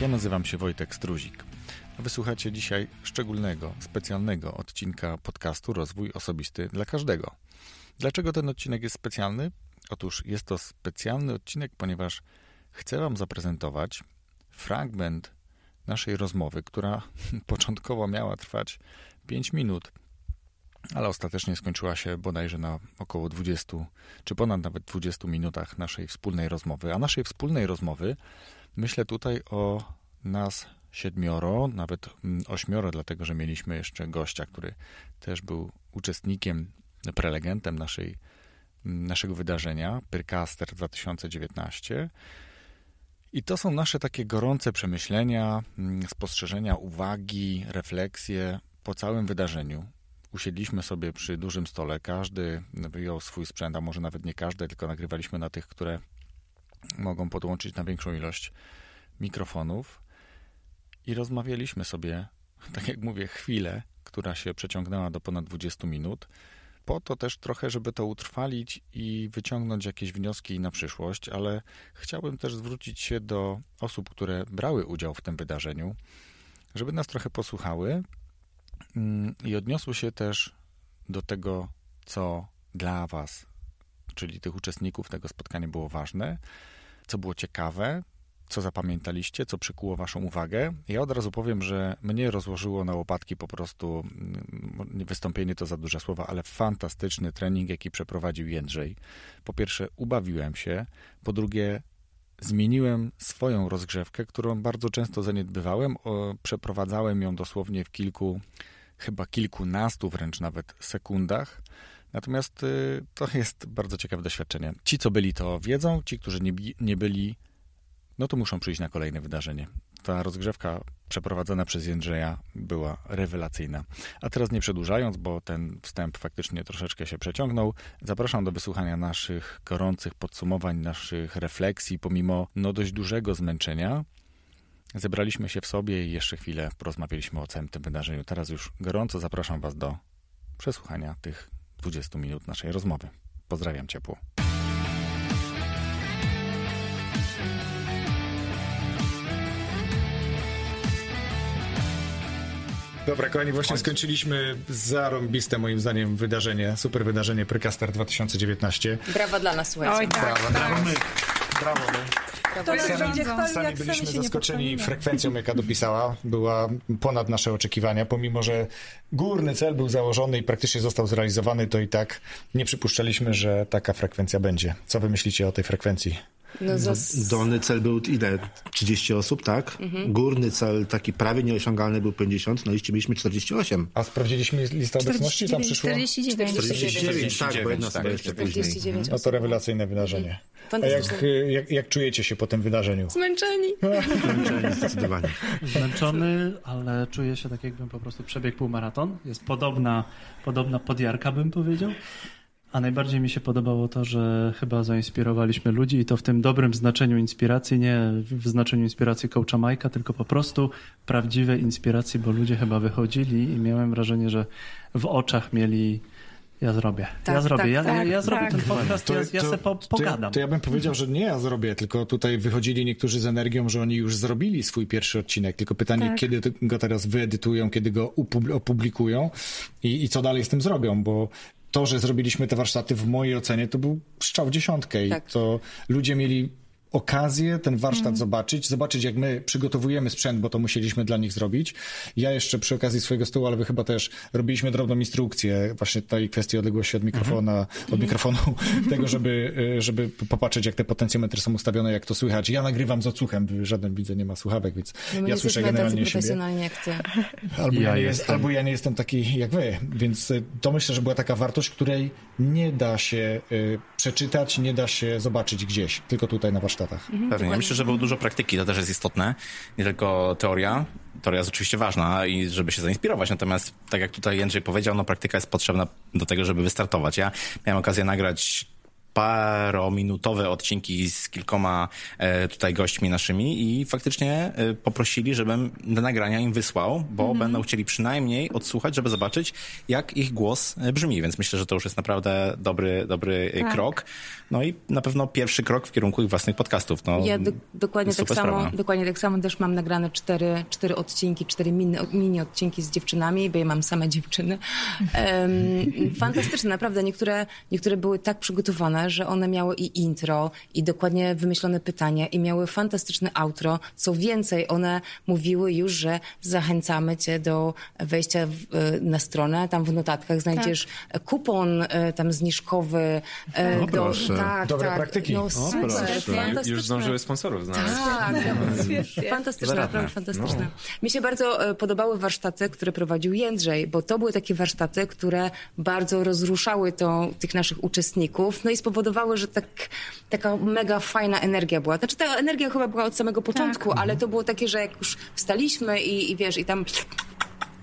Ja nazywam się Wojtek Struzik. Wysłuchacie dzisiaj szczególnego, specjalnego odcinka podcastu Rozwój Osobisty dla Każdego. Dlaczego ten odcinek jest specjalny? Otóż jest to specjalny odcinek, ponieważ chcę Wam zaprezentować fragment naszej rozmowy, która początkowo miała trwać 5 minut, ale ostatecznie skończyła się bodajże na około 20, czy ponad nawet 20 minutach naszej wspólnej rozmowy. A naszej wspólnej rozmowy myślę tutaj o nas siedmioro, nawet mm, ośmioro, dlatego że mieliśmy jeszcze gościa, który też był uczestnikiem, prelegentem naszej, mm, naszego wydarzenia, Pyrcaster 2019. I to są nasze takie gorące przemyślenia, mm, spostrzeżenia, uwagi, refleksje po całym wydarzeniu. Usiedliśmy sobie przy dużym stole, każdy wyjął swój sprzęt, a może nawet nie każdy, tylko nagrywaliśmy na tych, które mogą podłączyć na większą ilość mikrofonów. I rozmawialiśmy sobie, tak jak mówię, chwilę, która się przeciągnęła do ponad 20 minut, po to też trochę, żeby to utrwalić i wyciągnąć jakieś wnioski na przyszłość, ale chciałbym też zwrócić się do osób, które brały udział w tym wydarzeniu, żeby nas trochę posłuchały mm, i odniosły się też do tego, co dla Was, czyli tych uczestników tego spotkania było ważne, co było ciekawe, co zapamiętaliście, co przykuło Waszą uwagę. Ja od razu powiem, że mnie rozłożyło na łopatki po prostu mm, wystąpienie to za duże słowa, ale fantastyczny trening, jaki przeprowadził Jędrzej. Po pierwsze, ubawiłem się, po drugie, zmieniłem swoją rozgrzewkę, którą bardzo często zaniedbywałem. Przeprowadzałem ją dosłownie w kilku, chyba kilkunastu wręcz nawet sekundach. Natomiast y, to jest bardzo ciekawe doświadczenie. Ci, co byli, to wiedzą, ci, którzy nie, nie byli, no to muszą przyjść na kolejne wydarzenie. Ta rozgrzewka przeprowadzona przez Jędrzeja była rewelacyjna. A teraz nie przedłużając, bo ten wstęp faktycznie troszeczkę się przeciągnął, zapraszam do wysłuchania naszych gorących podsumowań, naszych refleksji, pomimo no dość dużego zmęczenia. Zebraliśmy się w sobie i jeszcze chwilę porozmawialiśmy o całym tym wydarzeniu. Teraz już gorąco zapraszam Was do przesłuchania tych 20 minut naszej rozmowy. Pozdrawiam ciepło. Dobra, kochani, właśnie skończyliśmy zarąbiste moim zdaniem wydarzenie, super wydarzenie Prycaster 2019. Brawa dla nas, słuchajcie. Oj, tak. Brawo, brawo my. Brawo Sami- Sami jak byliśmy sami zaskoczeni frekwencją, jaka dopisała. Była ponad nasze oczekiwania. Pomimo, że górny cel był założony i praktycznie został zrealizowany, to i tak nie przypuszczaliśmy, że taka frekwencja będzie. Co wy myślicie o tej frekwencji? No, zas... Dolny cel był ile? 30 osób, tak? Górny cel taki prawie nieosiągalny był 50, no i mieliśmy 48. A sprawdziliśmy listę obecności? Tam przyszło? 49. 49, tak, bo jedna tak, jeszcze później. 49 No to rewelacyjne wydarzenie. A jak, jak, jak czujecie się po tym wydarzeniu? Zmęczeni. Zmęczeni Zdecydowanie. Zmęczony, ale czuję się tak, jakbym po prostu przebiegł półmaraton. Jest podobna, podobna podjarka, bym powiedział. A najbardziej mi się podobało to, że chyba zainspirowaliśmy ludzi i to w tym dobrym znaczeniu inspiracji, nie w znaczeniu inspiracji coacha Majka, tylko po prostu prawdziwej inspiracji, bo ludzie chyba wychodzili i miałem wrażenie, że w oczach mieli ja zrobię, ja Tak, zrobię, tak, ja, tak, ja zrobię tak. ten podcast, ja, ja se po, to, ja, pogadam. to ja bym powiedział, że nie ja zrobię, tylko tutaj wychodzili niektórzy z energią, że oni już zrobili swój pierwszy odcinek. Tylko pytanie, Tak. kiedy go teraz wyedytują, kiedy go opublikują i, i co dalej z tym zrobią, bo to, że zrobiliśmy te warsztaty w mojej ocenie, to był strzał w dziesiątkę i Tak. to ludzie mieli okazję ten warsztat zobaczyć, zobaczyć jak my przygotowujemy sprzęt, bo to musieliśmy dla nich zrobić. Ja jeszcze przy okazji swojego stołu, ale wy chyba też robiliśmy drobną instrukcję właśnie tej kwestii odległości od mikrofona, od mikrofonu, tego, żeby, żeby popatrzeć jak te potencjometry są ustawione, jak to słychać. Ja nagrywam z odsłuchem, żaden widzę nie ma słuchawek, więc No ja słyszę generalnie siebie. jak ty. Albo ja, Ja nie jest, jestem. albo ja nie jestem taki jak wy, więc y, to myślę, że była taka wartość, której nie da się y, przeczytać, nie da się zobaczyć gdzieś, tylko tutaj na warsztatach. Pewnie. Ja myślę, że było dużo praktyki, to też jest istotne. Nie tylko teoria. Teoria jest oczywiście ważna i żeby się zainspirować, natomiast tak jak tutaj Jędrzej powiedział, no praktyka jest potrzebna do tego, żeby wystartować. Ja miałem okazję nagrać parominutowe odcinki z kilkoma e, tutaj gośćmi naszymi i faktycznie e, poprosili, żebym do nagrania im wysłał, bo Mhm. będą chcieli przynajmniej odsłuchać, żeby zobaczyć, jak ich głos e, brzmi, więc myślę, że to już jest naprawdę dobry, dobry Tak. krok. No i na pewno pierwszy krok w kierunku ich własnych podcastów. No, Ja do, dokładnie, tak samo, sprawa. dokładnie tak samo też mam nagrane cztery, cztery odcinki, cztery mini, mini odcinki z dziewczynami, bo ja mam same dziewczyny. Em, fantastyczne, naprawdę. Niektóre, niektóre były tak przygotowane, że one miały i intro, i dokładnie wymyślone pytania, i miały fantastyczne outro. Co więcej, one mówiły już, że zachęcamy cię do wejścia w, e, na stronę. Tam w notatkach znajdziesz kupon e, tam zniżkowy. e, O, do, proszę. tak, Dobre tak. praktyki. No O, super, proszę. fantastyczne. Już zdążyły sponsorów znaleźć. Tak, fantastyczne, Zaradne. naprawdę fantastyczne. Mi się bardzo podobały warsztaty, które prowadził Jędrzej, bo to były takie warsztaty, które bardzo rozruszały tą, tych naszych uczestników, no i spowodowały, że tak, taka mega fajna energia była. Znaczy ta energia chyba była od samego początku, ale to było takie, że jak już wstaliśmy i, i wiesz, i tam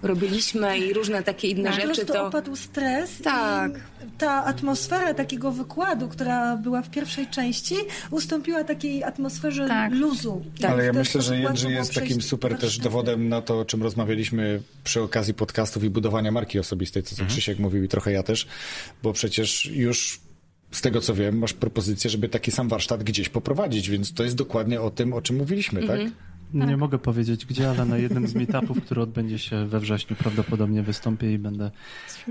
robiliśmy i różne takie inne Po rzeczy, to... opadł stres Tak. i ta atmosfera takiego wykładu, która była w pierwszej części, ustąpiła takiej atmosferze Tak. luzu. Tak. Ale ja myślę, że łatwo jest takim super też dowodem na to, o czym rozmawialiśmy przy okazji podcastów i budowania marki osobistej, co, co Krzysiek mówił i trochę ja też, bo przecież już z tego co wiem, masz propozycję, żeby taki sam warsztat gdzieś poprowadzić, więc to jest dokładnie o tym, o czym mówiliśmy, tak? Nie mogę powiedzieć gdzie, ale na jednym z meetupów, który odbędzie się we wrześniu, prawdopodobnie wystąpię i będę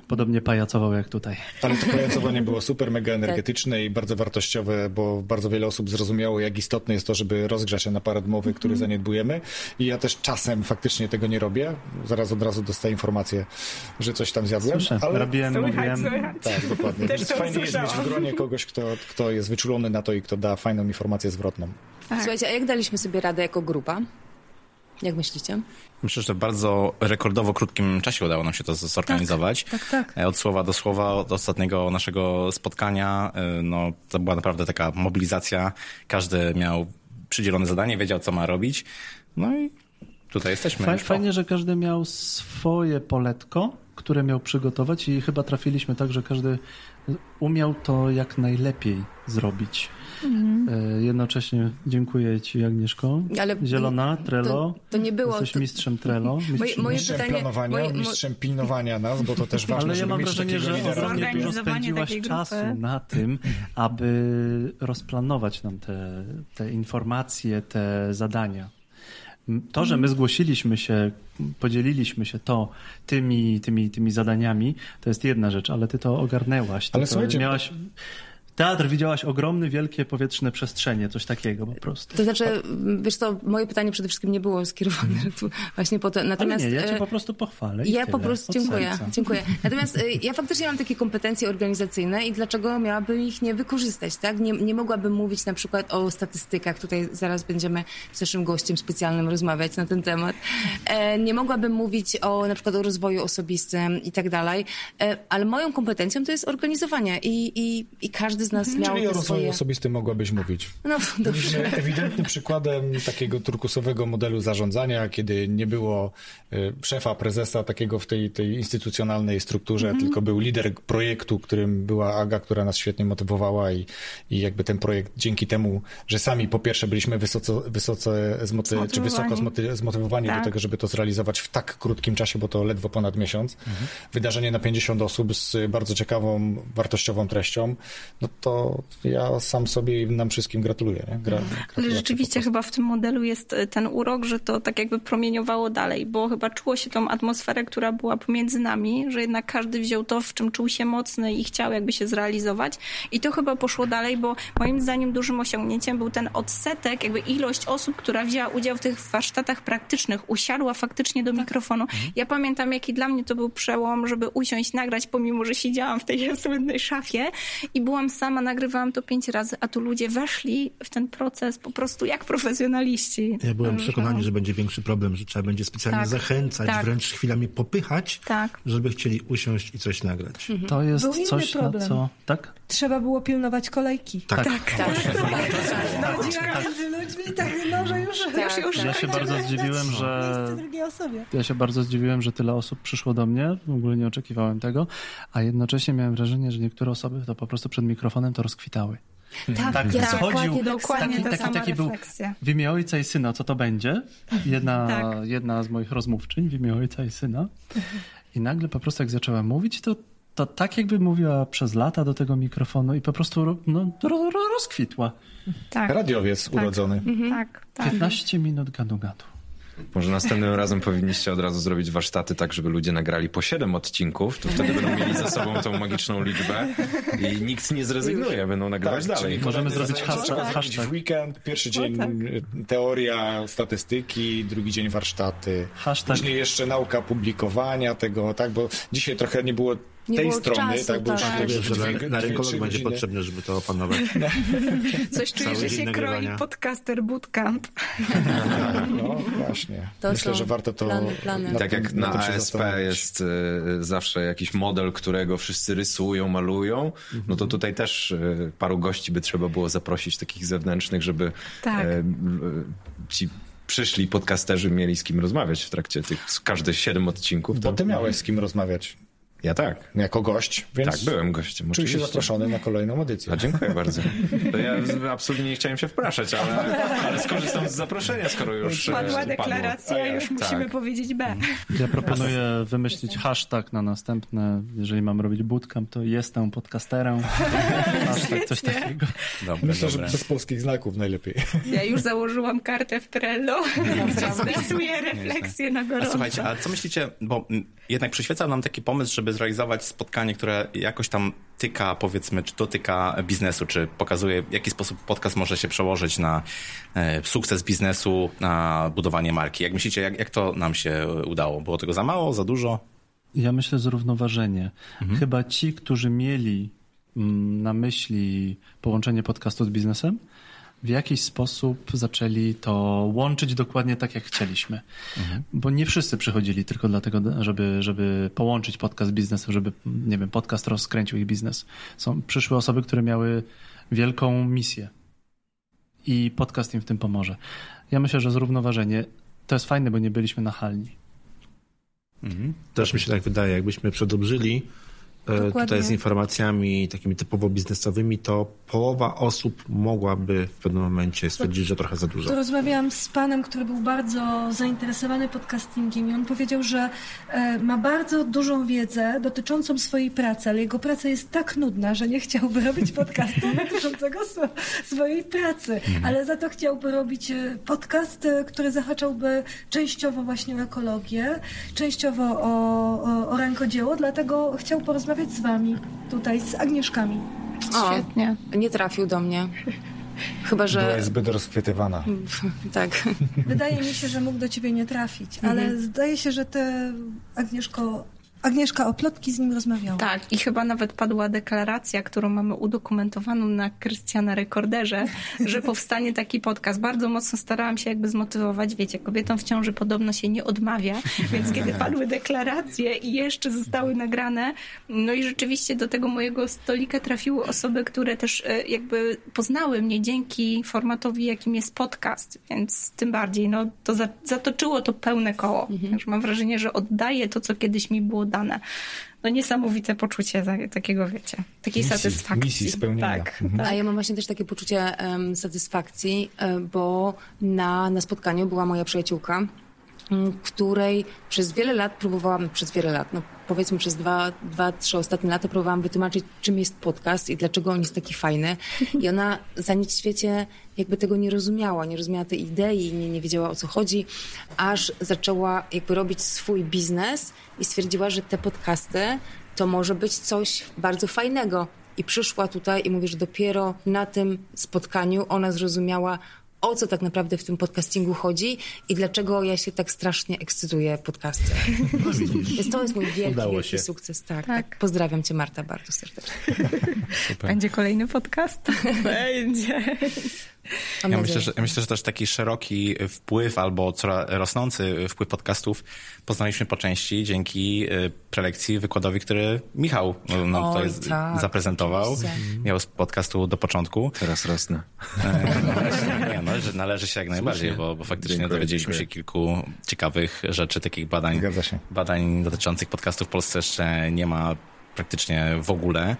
podobnie pajacował jak tutaj. Ale to pajacowanie było super, mega energetyczne i bardzo wartościowe, bo bardzo wiele osób zrozumiało, jak istotne jest to, żeby rozgrzać się na parę mowy, który zaniedbujemy. I ja też czasem faktycznie tego nie robię. Zaraz od razu dostaję informację, że coś tam zjadłem. Słyszę, ale... robiłem, mówiłem. Tak, dokładnie. Też fajnie jest mieć w gronie kogoś, kto, kto jest wyczulony na to i kto da fajną informację zwrotną. Słuchajcie, a jak daliśmy sobie radę jako grupa? Jak myślicie? Myślę, że w bardzo rekordowo krótkim czasie udało nam się to zorganizować. tak, tak. E, Od słowa do słowa, od ostatniego naszego spotkania, e, no, to była naprawdę taka mobilizacja. Każdy miał przydzielone zadanie, wiedział, co ma robić. No i tutaj jesteśmy. Faj- już po. Fajnie, że każdy miał swoje poletko, które miał przygotować i chyba trafiliśmy tak, że każdy umiał to jak najlepiej zrobić. E, Jednocześnie dziękuję Ci, Agnieszko. Ale- Zielona, Trello. to- to nie było- Jesteś to- mistrzem Trello. Mistrzem, moje Mistrzem pytanie- planowania, moje- mo- mistrzem pilnowania nas, bo to też ważne, Ale ja mam wrażenie, że ogromnie dużo spędziłaś czasu na tym, aby rozplanować nam te, te informacje, te zadania. To, że my zgłosiliśmy się, podzieliliśmy się to tymi, tymi, tymi zadaniami, to jest jedna rzecz, ale ty to ogarnęłaś. Ty Ale to słuchajcie- miałaś... Teatr widziałaś ogromne, wielkie powietrzne przestrzenie, coś takiego po prostu. To znaczy, wiesz co, moje pytanie przede wszystkim nie było skierowane tu właśnie po to. Ale Natomiast nie, ja cię e, po prostu pochwalę. ja po tyle, prostu od dziękuję, serca. dziękuję. Natomiast e, ja faktycznie mam takie kompetencje organizacyjne i dlaczego miałabym ich nie wykorzystać, tak? Nie, nie mogłabym mówić na przykład o statystykach. Tutaj zaraz będziemy z naszym gościem specjalnym rozmawiać na ten temat. E, nie mogłabym mówić o na przykład o rozwoju osobistym i tak dalej. Ale moją kompetencją to jest organizowanie i, i, i każdy z nas miał Mhm. Czyli o rozwoju swoje... osobistym mogłabyś mówić. No dobrze. Ewidentnym przykładem takiego turkusowego modelu zarządzania, kiedy nie było y, szefa, prezesa takiego w tej, tej instytucjonalnej strukturze, Mhm. tylko był lider projektu, którym była Aga, która nas świetnie motywowała i, i jakby ten projekt dzięki temu, że sami po pierwsze byliśmy wysoce, wysoce zmoty, czy wysoko zmoty, zmotywowani do Tak. tego, żeby to zrealizować w tak krótkim czasie, bo to ledwo ponad miesiąc. Wydarzenie na 50 osób z bardzo ciekawą, wartościową treścią, no to ja sam sobie i nam wszystkim gratuluję. Nie? Gra, Ale gratulacje rzeczywiście chyba w tym modelu jest e, ten urok, że to tak jakby promieniowało dalej, bo chyba czuło się tą atmosferę, która była pomiędzy nami, że jednak każdy wziął to, w czym czuł się mocny i chciał jakby się zrealizować. I to chyba poszło dalej, bo moim zdaniem dużym osiągnięciem był ten odsetek, jakby ilość osób, która wzięła udział w tych warsztatach praktycznych, usiadła faktycznie do mikrofonu. Ja pamiętam, jaki dla mnie to był przełom, żeby usiąść, nagrać, pomimo, że siedziałam w tej słynnej szafie i byłam sama, nagrywałam to pięć razy, a tu ludzie weszli w ten proces po prostu jak profesjonaliści. Ja byłem Także- przekonany, że będzie większy problem, że trzeba będzie specjalnie Tak, zachęcać, tak. wręcz chwilami popychać, Tak. żeby chcieli usiąść i coś nagrać. To jest Był coś, na co... Tak? Trzeba było pilnować kolejki. Tak. Chodziła między ludźmi i tak, no, że już, już, już Ja się bardzo zdziwiłem, że miejsce drugiej osobie. ja się bardzo zdziwiłem, że tyle osób przyszło do mnie. W ogóle nie oczekiwałem tego, a jednocześnie miałem wrażenie, że niektóre osoby to po prostu przed mikrofonem to rozkwitały. Tak, Tak, ja schodził, dokładnie, dokładnie taki- ta taki- taki był-. W imię ojca i syna, co to będzie? Jedna, Tak. jedna z moich rozmówczyń w imię ojca i syna. I nagle po prostu jak zaczęła mówić, to, to tak jakby mówiła przez lata do tego mikrofonu i po prostu ro- no, ro, ro, rozkwitła. Tak, Radiowiec urodzony. tak, tak. 15 minut gadu gadu. Może następnym razem powinniście od razu zrobić warsztaty tak, żeby ludzie nagrali po 7 odcinków, to wtedy będą mieli za sobą tą magiczną liczbę i nikt nie zrezygnuje, będą nagrywać Tak, dalej. Możemy zrobić hashtag- hashtag. W weekend, pierwszy dzień y, teoria, statystyki, drugi dzień warsztaty. Hashtag Później jeszcze nauka publikowania tego, tak, bo dzisiaj trochę nie było Nie tej strony, czasu, tak, bo już tak. już Wiesz, że dwie- na, na rynkolog będzie godziny. potrzebne, żeby to opanować. Coś czuję, Cały że się kroi podcaster bootcamp. Tak, no właśnie. To Myślę, że warto to... plany, plany. Tak tym- jak na się ASP jest y, zawsze jakiś model, którego wszyscy rysują, malują, no to tutaj też y, paru gości by trzeba było zaprosić takich zewnętrznych, żeby Tak. y, y, ci przyszli podcasterzy mieli z kim rozmawiać w trakcie tych każde siedem odcinków. Bo ty miałeś z kim rozmawiać Ja tak. jako gość, więc Tak, byłem gościem. czuj się zaproszony na kolejną edycję. A dziękuję bardzo. To ja absolutnie nie chciałem się wpraszać, ale, ale skorzystam z zaproszenia, skoro już e, Padła padło. deklaracja, już musimy Tak. powiedzieć B. Ja proponuję wymyślić hashtag na następne, jeżeli mam robić bootcamp, to jestem podcasterem. Hashtag coś takiego. Dobre, Myślę, że dobre. bez polskich znaków najlepiej. Ja już założyłam kartę w Trello. Zapisuję refleksję na A gorąco. słuchajcie, a co myślicie, bo jednak przyświecał nam taki pomysł, żeby zrealizować spotkanie, które jakoś tam tyka, powiedzmy, czy dotyka biznesu, czy pokazuje, w jaki sposób podcast może się przełożyć na e, sukces biznesu, na budowanie marki. Jak myślicie, jak, jak to nam się udało? Było tego za mało, za dużo? Ja myślę zrównoważenie. Chyba ci, którzy mieli mm, na myśli połączenie podcastu z biznesem, w jakiś sposób zaczęli to łączyć dokładnie tak, jak chcieliśmy. Bo nie wszyscy przychodzili tylko dlatego, żeby, żeby połączyć podcast z biznesem, żeby, nie wiem, podcast rozkręcił ich biznes. Są, przyszły osoby, które miały wielką misję i podcast im w tym pomoże. Ja myślę, że zrównoważenie to jest fajne, bo nie byliśmy nachalni. Też mi się tak wydaje, jakbyśmy przedobrzyli Dokładnie. tutaj z informacjami takimi typowo biznesowymi, to połowa osób mogłaby w pewnym momencie stwierdzić, że trochę za dużo. To rozmawiałam z panem, który był bardzo zainteresowany podcastingiem i on powiedział, że e, ma bardzo dużą wiedzę dotyczącą swojej pracy, ale jego praca jest tak nudna, że nie chciałby robić podcastu dotyczącego swo- swojej pracy, ale za to chciałby robić e, podcast, e, który zahaczałby częściowo właśnie o ekologię, częściowo o, o, o rękodzieło, dlatego chciał porozmawiać z wami tutaj, z Agnieszkami. O, Świetnie. nie trafił do mnie. Chyba, że... Była zbyt rozchwytywana. Tak. Wydaje mi się, że mógł do ciebie nie trafić, ale zdaje się, że ty, Agnieszko, Agnieszka o plotki z nim rozmawiała. Tak, i chyba nawet padła deklaracja, którą mamy udokumentowaną na Krystiana Rekorderze, że powstanie taki podcast. Bardzo mocno starałam się jakby zmotywować, wiecie, kobietom w ciąży podobno się nie odmawia, więc kiedy padły deklaracje i jeszcze zostały nagrane, no i rzeczywiście do tego mojego stolika trafiły osoby, które też e, jakby poznały mnie dzięki formatowi, jakim jest podcast, więc tym bardziej, no to za, zatoczyło to pełne koło. Także mam wrażenie, że oddaję to, co kiedyś mi było dane. No niesamowite poczucie takiego, wiecie, takiej Misji- satysfakcji. misji spełnienia. Tak, Mhm. tak. A ja mam właśnie też takie poczucie em, satysfakcji, e, bo na, na spotkaniu była moja przyjaciółka, której przez wiele lat próbowałam, przez wiele lat, no powiedzmy przez dwa, dwa, trzy ostatnie lata próbowałam wytłumaczyć, czym jest podcast i dlaczego on jest taki fajny. I ona za nic w świecie jakby tego nie rozumiała, nie rozumiała tej idei, nie, nie wiedziała o co chodzi, aż zaczęła jakby robić swój biznes i stwierdziła, że te podcasty to może być coś bardzo fajnego. I przyszła tutaj i mówi, że dopiero na tym spotkaniu ona zrozumiała, o co tak naprawdę w tym podcastingu chodzi i dlaczego ja się tak strasznie ekscytuję podcastem. Więc to jest mój wielki, wielki sukces. Tak, Tak. tak. Pozdrawiam cię Marta bardzo serdecznie. Będzie kolejny podcast? Będzie. Ja myślę, że, myślę, że też taki szeroki wpływ albo coraz rosnący wpływ podcastów poznaliśmy po części dzięki y, prelekcji, wykładowi, który Michał no, Oj, tutaj tak, zaprezentował. oczywiście. Miał z podcastu do początku. Teraz rosnę. Nie, no, że należy się jak najbardziej, bo, bo faktycznie Dziękuję, dowiedzieliśmy dziękuję. się kilku ciekawych rzeczy, takich badań. Badań dotyczących podcastów w Polsce jeszcze nie ma praktycznie w ogóle.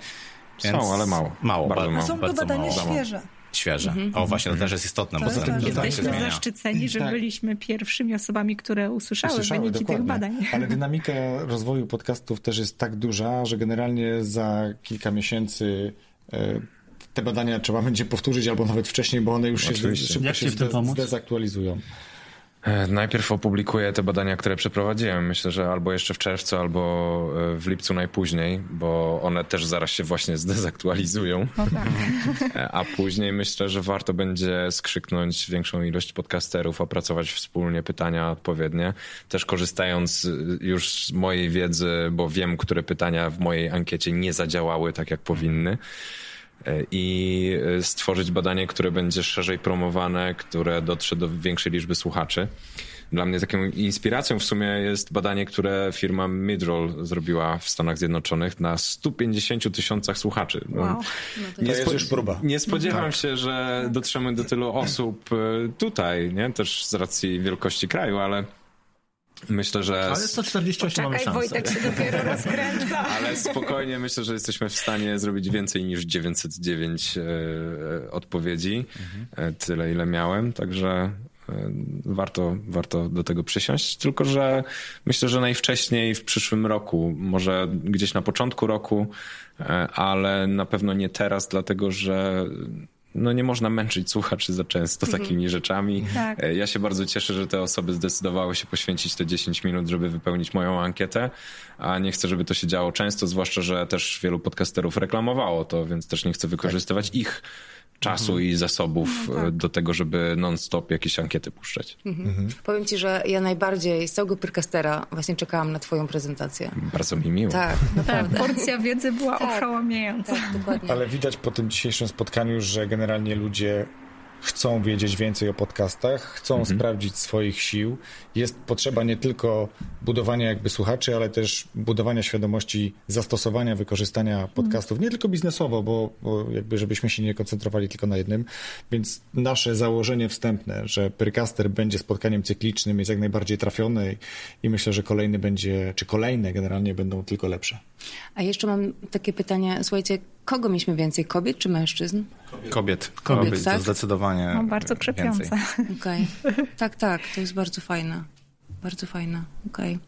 Są, ale mało. Mało, Bardzo ba- mało. Są to bardzo badania mało. świeże. Świeże. O, właśnie, to też jest istotne, bo Tak, tak. trend się Jesteśmy zmienia. zaszczyceni, że Tak. byliśmy pierwszymi osobami, które usłyszały, Usłyszały, wyniki tych dokładnie. badań. Ale dynamika rozwoju podcastów też jest tak duża, że generalnie za kilka miesięcy e, te badania trzeba będzie powtórzyć albo nawet wcześniej, bo one już się Oczywiście. szybko Jak się ci w tym zde- pomóc? zdezaktualizują. E, Najpierw opublikuję te badania, które przeprowadziłem. Myślę, że albo jeszcze w czerwcu, albo e, w lipcu najpóźniej, bo one też zaraz się właśnie zdezaktualizują. E, A później myślę, że warto będzie skrzyknąć większą ilość podcasterów, opracować wspólnie pytania odpowiednie. Też korzystając już z mojej wiedzy, bo wiem, które pytania w mojej ankiecie nie zadziałały tak, jak powinny. E, i e, stworzyć badanie, które będzie szerzej promowane, które dotrze do większej liczby słuchaczy. Dla mnie taką inspiracją w sumie jest badanie, które firma Midroll zrobiła w Stanach Zjednoczonych na 150 tysiącach słuchaczy. No, Wow. To jest już próba. nie spodziewam się, że dotrzemy do tylu osób e, tutaj, nie? też z racji wielkości kraju, ale myślę, że... Ale 148 mamy szansę. Wojtek się dopiero rozkręca. Ale spokojnie myślę, że jesteśmy w stanie zrobić więcej niż 909 e, odpowiedzi. E, tyle, ile miałem, także e, warto, warto do tego przysiąść. Tylko, że myślę, że najwcześniej w przyszłym roku, może gdzieś na początku roku, ale na pewno nie teraz, dlatego że no nie można męczyć słuchaczy za często takimi rzeczami. Tak. E, Ja się bardzo cieszę, że te osoby zdecydowały się poświęcić te 10 minut, żeby wypełnić moją ankietę, a nie chcę, żeby to się działo często, zwłaszcza, że też wielu podcasterów reklamowało to, więc też nie chcę wykorzystywać ich czasu i zasobów e, do tego, żeby non-stop jakieś ankiety puszczać. Powiem ci, że ja najbardziej z całego Pyrkastera właśnie czekałam na twoją prezentację. Bardzo mi miło. Tak, Tak, naprawdę. porcja wiedzy była Tak. oszałamiająca. Tak, dokładnie. Ale widać po tym dzisiejszym spotkaniu, że generalnie ludzie chcą wiedzieć więcej o podcastach, chcą sprawdzić swoich sił. Jest potrzeba nie tylko budowania jakby słuchaczy, ale też budowania świadomości zastosowania, wykorzystania podcastów, nie tylko biznesowo, bo, bo jakby żebyśmy się nie koncentrowali tylko na jednym. Więc nasze założenie wstępne, że Pyrcaster będzie spotkaniem cyklicznym jest jak najbardziej trafione i myślę, że kolejny będzie, czy kolejne generalnie będą tylko lepsze. A jeszcze mam takie pytanie, słuchajcie, kogo mieliśmy więcej, kobiet czy mężczyzn? Kobiet. Kobiet, tak? To zdecydowanie No, bardzo krzepiące. więcej. Okej. Tak, tak, to jest bardzo fajne. Bardzo fajne, okej.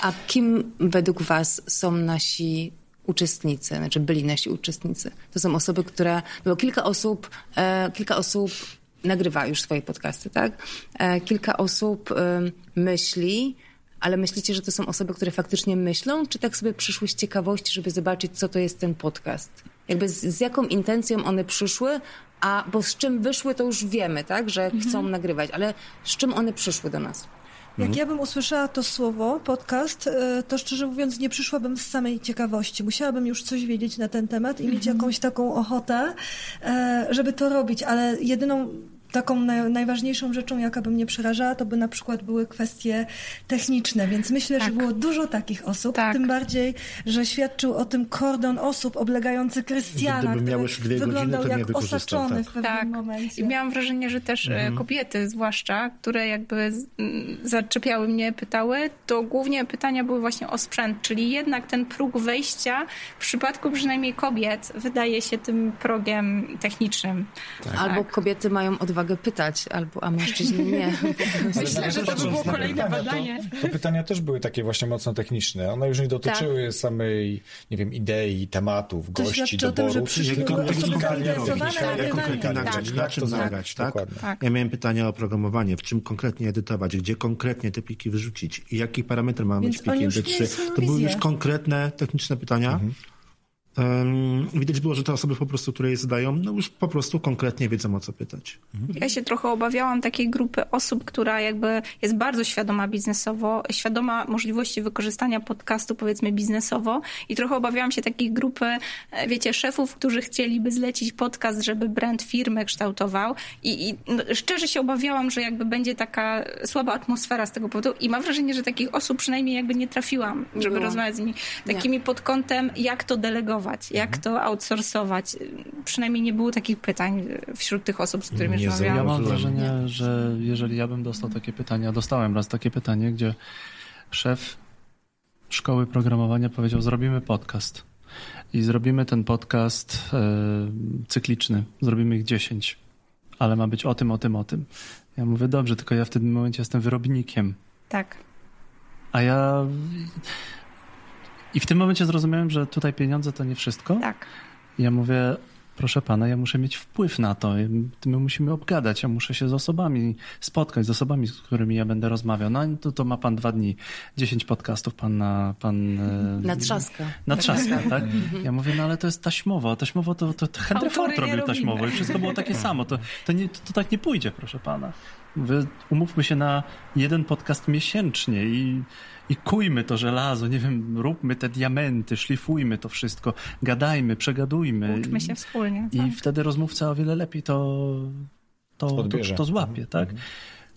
A kim według was są nasi uczestnicy, znaczy byli nasi uczestnicy? To są osoby, które, było kilka osób, e, kilka osób nagrywa już swoje podcasty, tak? E, kilka osób e, myśli, ale myślicie, że to są osoby, które faktycznie myślą, czy tak sobie przyszły z ciekawości, żeby zobaczyć, co to jest ten podcast? Jakby z, z jaką intencją one przyszły, a bo z czym wyszły, to już wiemy, tak? Że chcą nagrywać, ale z czym one przyszły do nas? Jak ja bym usłyszała to słowo, podcast, e, to szczerze mówiąc nie przyszłabym z samej ciekawości. Musiałabym już coś wiedzieć na ten temat i mieć jakąś taką ochotę, e, żeby to robić, ale jedyną taką naj, najważniejszą rzeczą, jaka by mnie przerażała, to by na przykład były kwestie techniczne, więc myślę, że Tak. było dużo takich osób, Tak. tym bardziej, że świadczył o tym kordon osób oblegający Krystiana, Gdyby miałeś dwie godziny, wyglądał to nie osaczony tak. w pewnym Tak. momencie. I miałam wrażenie, że też e, kobiety zwłaszcza, które jakby z- m, zaczepiały mnie, pytały, to głównie pytania były właśnie o sprzęt, czyli jednak ten próg wejścia w przypadku przynajmniej kobiet wydaje się tym progiem technicznym. Albo kobiety mają odwagę pytać, albo, a mężczyźni nie. Myślę, że to by było kolejne badanie. To, to pytania też były takie właśnie mocno techniczne. One już nie dotyczyły samej, nie wiem, idei, tematów, To gości, świadczy o tym, że doborów. nagrywaniem. konkretnie Tak. nagrać, na czym to nagrać, tak? Dokładnie. Tak. Ja miałem pytania o programowanie, w czym konkretnie edytować, gdzie konkretnie te pliki wyrzucić i jaki parametr ma mieć pliki oni już MP3. mieli swoją To były już konkretne techniczne pytania. um, widać było, że te osoby po prostu, które je zadają, no już po prostu konkretnie wiedzą o co pytać. Ja się trochę obawiałam takiej grupy osób, która jakby jest bardzo świadoma biznesowo, świadoma możliwości wykorzystania podcastu powiedzmy biznesowo. I trochę obawiałam się takiej grupy, e, wiecie, szefów, którzy chcieliby zlecić podcast, żeby brand firmy kształtował. I, i no, szczerze się obawiałam, że jakby będzie taka słaba atmosfera z tego powodu. I mam wrażenie, że takich osób przynajmniej jakby nie trafiłam, żeby rozmawiać z nimi takimi nie. pod kątem, jak to delegować, jak mhm. to outsourcować. Przynajmniej nie było takich pytań wśród tych osób, z którymi rozmawiałam. Ja mam wrażenie, że jeżeli ja bym dostał takie pytanie, dostałem raz takie pytanie, gdzie szef szkoły programowania powiedział, zrobimy podcast. I zrobimy ten podcast e, cykliczny. Zrobimy ich 10. Ale ma być o tym, o tym, o tym. Ja mówię, dobrze, tylko ja w tym momencie jestem wyrobnikiem. Tak. A ja... I w tym momencie zrozumiałem, że tutaj pieniądze to nie wszystko. Tak. I ja mówię, proszę pana, ja muszę mieć wpływ na to. My musimy obgadać, ja muszę się z osobami spotkać, z osobami, z którymi ja będę rozmawiał. No to, to ma pan dwa dni, dziesięć podcastów pan na... Pan, e, na trzaska. Na trzaska, tak? Ja mówię, no ale to jest taśmowo. Taśmowo to, to, to Henry Ford robił taśmowo i wszystko było takie samo. To, to, nie, to, to tak nie pójdzie, proszę pana. Wy, umówmy się na jeden podcast miesięcznie i i kujmy to żelazo, nie wiem, róbmy te diamenty, szlifujmy to wszystko, gadajmy, przegadujmy. Uczmy się wspólnie. I tak. wtedy rozmówca o wiele lepiej to, to, to, to złapie, tak? Mhm.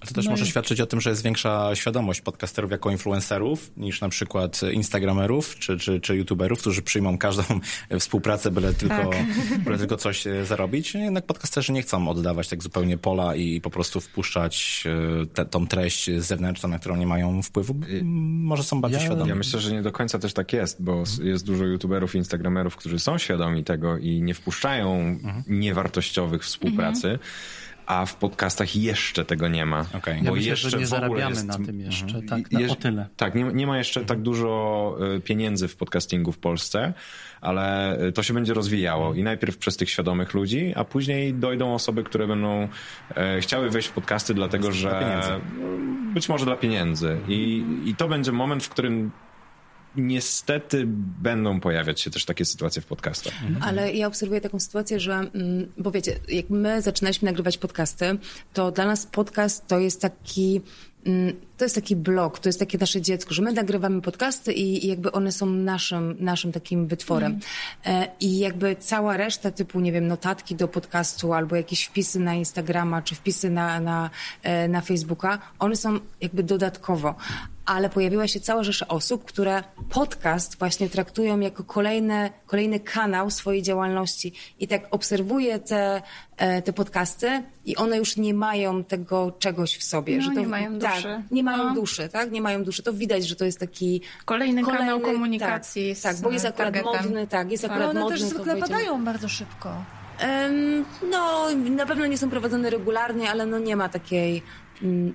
To też no może i... świadczyć o tym, że jest większa świadomość podcasterów jako influencerów niż na przykład instagramerów czy, czy, czy youtuberów, którzy przyjmą każdą współpracę, byle tylko, tak. byle tylko coś e, zarobić. Jednak podcasterzy nie chcą oddawać tak zupełnie pola i po prostu wpuszczać e, te, tą treść zewnętrzną, na którą nie mają wpływu. Może są bardziej ja, świadomi. Ja myślę, że nie do końca też tak jest, bo jest dużo youtuberów i instagramerów, którzy są świadomi tego i nie wpuszczają mhm. niewartościowych współpracy. Mhm a w podcastach jeszcze tego nie ma. Okay. Bo ja myślę, jeszcze że nie zarabiamy jest... na tym jeszcze, mhm. tak, na, o tyle. Tak, nie, nie ma jeszcze tak dużo y, pieniędzy w podcastingu w Polsce, ale y, to się będzie rozwijało i najpierw przez tych świadomych ludzi, a później dojdą osoby, które będą e, chciały wejść w podcasty dlatego, że być może dla pieniędzy I, i to będzie moment, w którym niestety będą pojawiać się też takie sytuacje w podcastach. Mhm. Ale ja obserwuję taką sytuację, że, mm, bo wiecie, jak my zaczynaliśmy nagrywać podcasty, to dla nas podcast to jest taki mm, to jest taki blog, to jest takie nasze dziecko, że my nagrywamy podcasty i, jakby one są naszym, naszym takim wytworem. Mm. I jakby cała reszta typu, nie wiem, notatki do podcastu albo jakieś wpisy na Instagrama czy wpisy na, na, e, na Facebooka, one są jakby dodatkowo ale pojawiła się cała rzesza osób, które podcast właśnie traktują jako kolejne, kolejny kanał swojej działalności. I tak obserwuję te, e, te podcasty i one już nie mają tego czegoś w sobie. No, że to, nie mają tak, duszy. nie mają no. duszy, tak? Nie mają duszy. To widać, że to jest taki... Kolejny, kolejny kanał komunikacji Tak, tak bo jest akurat targetem. modny, tak, jest akurat Ale one modny. też zwykle padają bardzo szybko. No, na pewno nie są prowadzone regularnie, ale no nie ma takiej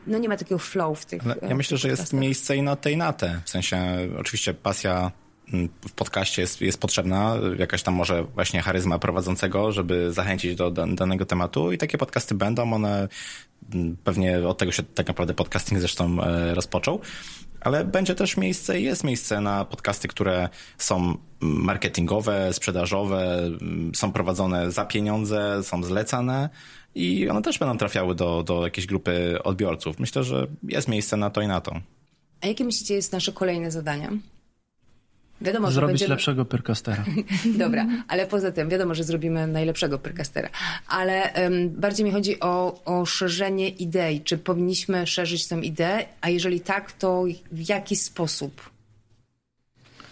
no nie ma takiego flow w tych Ale Ja myślę, że jest miejsce i na tej na te. W sensie oczywiście pasja mm, w podcaście jest, jest potrzebna, jakaś tam może właśnie charyzma prowadzącego, żeby zachęcić do danego tematu. I takie podcasty będą, one mm, pewnie od tego się tak naprawdę podcasting zresztą e, rozpoczął, ale będzie też miejsce, jest miejsce na podcasty, które są marketingowe, sprzedażowe, są prowadzone za pieniądze, są zlecane, i one też będą trafiały do, do jakiejś grupy odbiorców. Myślę, że jest miejsce na to i na to. A jakie myślicie jest nasze kolejne zadanie? Wiadomo, Zrobić będziemy... lepszego perkastera. Dobra, ale poza tym wiadomo, że zrobimy najlepszego perkastera. Ale um, bardziej mi chodzi o, o szerzenie idei. Czy powinniśmy szerzyć tę ideę, a jeżeli tak, to w jaki sposób?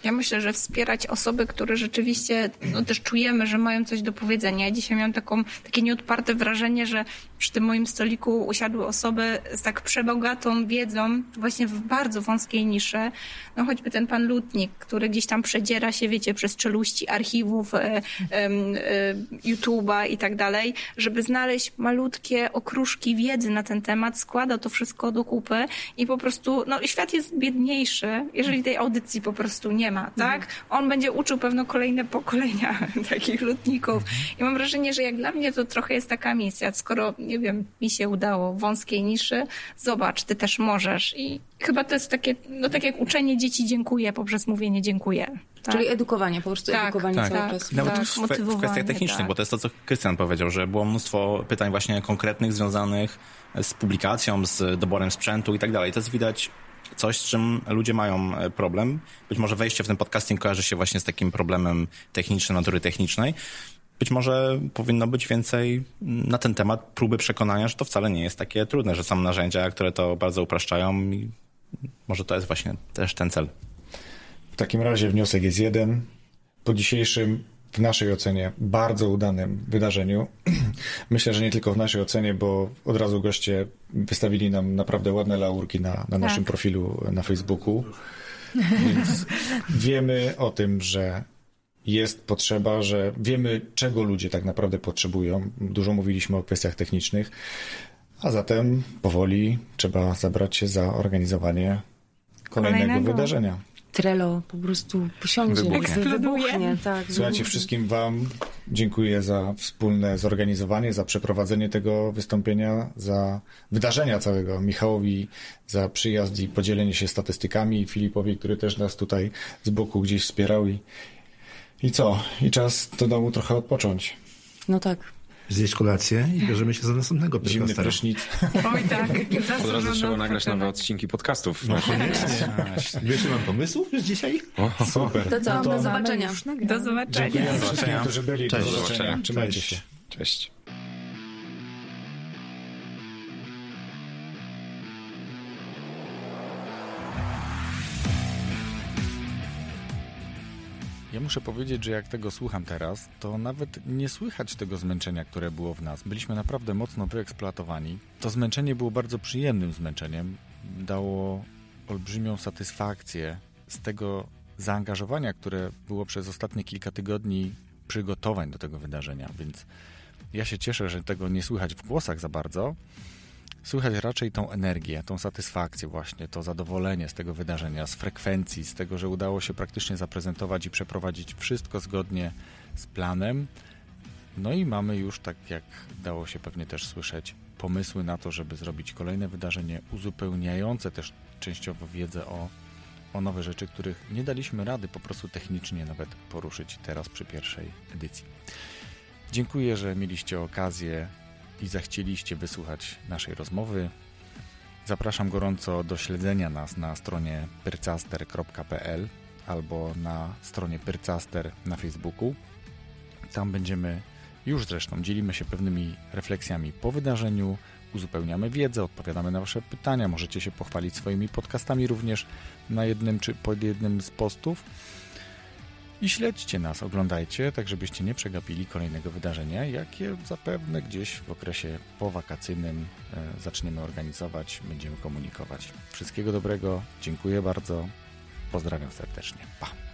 Ja myślę, że wspierać osoby, które rzeczywiście no, też czujemy, że mają coś do powiedzenia. Ja dzisiaj miałam taką, takie nieodparte wrażenie, że przy tym moim stoliku usiadły osoby z tak przebogatą wiedzą, właśnie w bardzo wąskiej niszy. No choćby ten pan Lutnik, który gdzieś tam przedziera się, wiecie, przez czeluści archiwów, e, e, e, YouTube'a i tak dalej, żeby znaleźć malutkie okruszki wiedzy na ten temat, składa to wszystko do kupy i po prostu, no świat jest biedniejszy, jeżeli tej audycji po prostu nie ma, tak? Mhm. On będzie uczył pewno kolejne pokolenia takich lutników. I mam wrażenie, że jak dla mnie to trochę jest taka misja, skoro nie wiem, mi się udało w wąskiej niszy, zobacz, ty też możesz. I chyba to jest takie, no tak jak uczenie dzieci dziękuję poprzez mówienie dziękuję. tak. Czyli edukowanie, po prostu Tak, edukowanie tak. cały tak. czas. Nawet Tak, w, w kwestiach technicznych, tak. bo to jest to, co Krystian powiedział, że było mnóstwo pytań właśnie konkretnych związanych z publikacją, z doborem sprzętu i tak dalej. To jest widać coś, z czym ludzie mają e, problem. Być może wejście w ten podcasting kojarzy się właśnie z takim problemem technicznym, natury technicznej. Być może powinno być więcej na ten temat próby przekonania, że to wcale nie jest takie trudne, że są narzędzia, które to bardzo upraszczają i może to jest właśnie też ten cel. W takim razie wniosek jest jeden. Po dzisiejszym, w naszej ocenie, bardzo udanym wydarzeniu, myślę, że nie tylko w naszej ocenie, bo od razu goście wystawili nam naprawdę ładne laurki na, na naszym profilu na Facebooku. Więc wiemy o tym, że jest potrzeba, że wiemy, czego ludzie tak naprawdę potrzebują. Dużo mówiliśmy o kwestiach technicznych, a zatem powoli trzeba zabrać się za organizowanie kolejnego, Kolejnego. wydarzenia. Trello po prostu posiądzie, Wybuchnie. wybuchnie. Tak, Słuchajcie, wybuchnie. wszystkim Wam dziękuję za wspólne zorganizowanie, za przeprowadzenie tego wystąpienia, za wydarzenia całego. Michałowi za przyjazd i podzielenie się statystykami, i Filipowi, który też nas tutaj z boku gdzieś wspierał. I, i co? I czas do domu trochę odpocząć. No tak. Zjeść kolację i bierzemy się za następnego Zimny podcastera. prysznic. Oj tak. Od razu trzeba nagrać nowe odcinki podcastów. Wiesz, że mam pomysłów już dzisiaj? Super. To co, do zobaczenia. Do zobaczenia. Dziękuję wszystkim, którzy byli. Cześć. Do zobaczenia. Trzymajcie Cześć. się. Cześć. Muszę powiedzieć, że jak tego słucham teraz, to nawet nie słychać tego zmęczenia, które było w nas. Byliśmy naprawdę mocno wyeksploatowani. To zmęczenie było bardzo przyjemnym zmęczeniem. Dało olbrzymią satysfakcję z tego zaangażowania, które było przez ostatnie kilka tygodni przygotowań do tego wydarzenia, więc ja się cieszę, że tego nie słychać w głosach za bardzo. Słychać raczej tą energię, tą satysfakcję właśnie, to zadowolenie z tego wydarzenia, z frekwencji, z tego, że udało się praktycznie zaprezentować i przeprowadzić wszystko zgodnie z planem. No i mamy już, tak jak dało się pewnie też słyszeć, pomysły na to, żeby zrobić kolejne wydarzenie uzupełniające też częściowo wiedzę o, o nowe rzeczy, których nie daliśmy rady po prostu technicznie nawet poruszyć teraz przy pierwszej edycji. Dziękuję, że mieliście okazję i zachcieliście wysłuchać naszej rozmowy. Zapraszam gorąco do śledzenia nas na stronie pyrcaster.pl albo na stronie Pyrcaster na Facebooku. Tam będziemy już zresztą dzielimy się pewnymi refleksjami po wydarzeniu, uzupełniamy wiedzę, odpowiadamy na Wasze pytania. Możecie się pochwalić swoimi podcastami również na jednym czy pod jednym z postów. I śledźcie nas, oglądajcie, tak żebyście nie przegapili kolejnego wydarzenia, jakie zapewne gdzieś w okresie powakacyjnym e, zaczniemy organizować, będziemy komunikować. Wszystkiego dobrego, dziękuję bardzo, pozdrawiam serdecznie. Pa!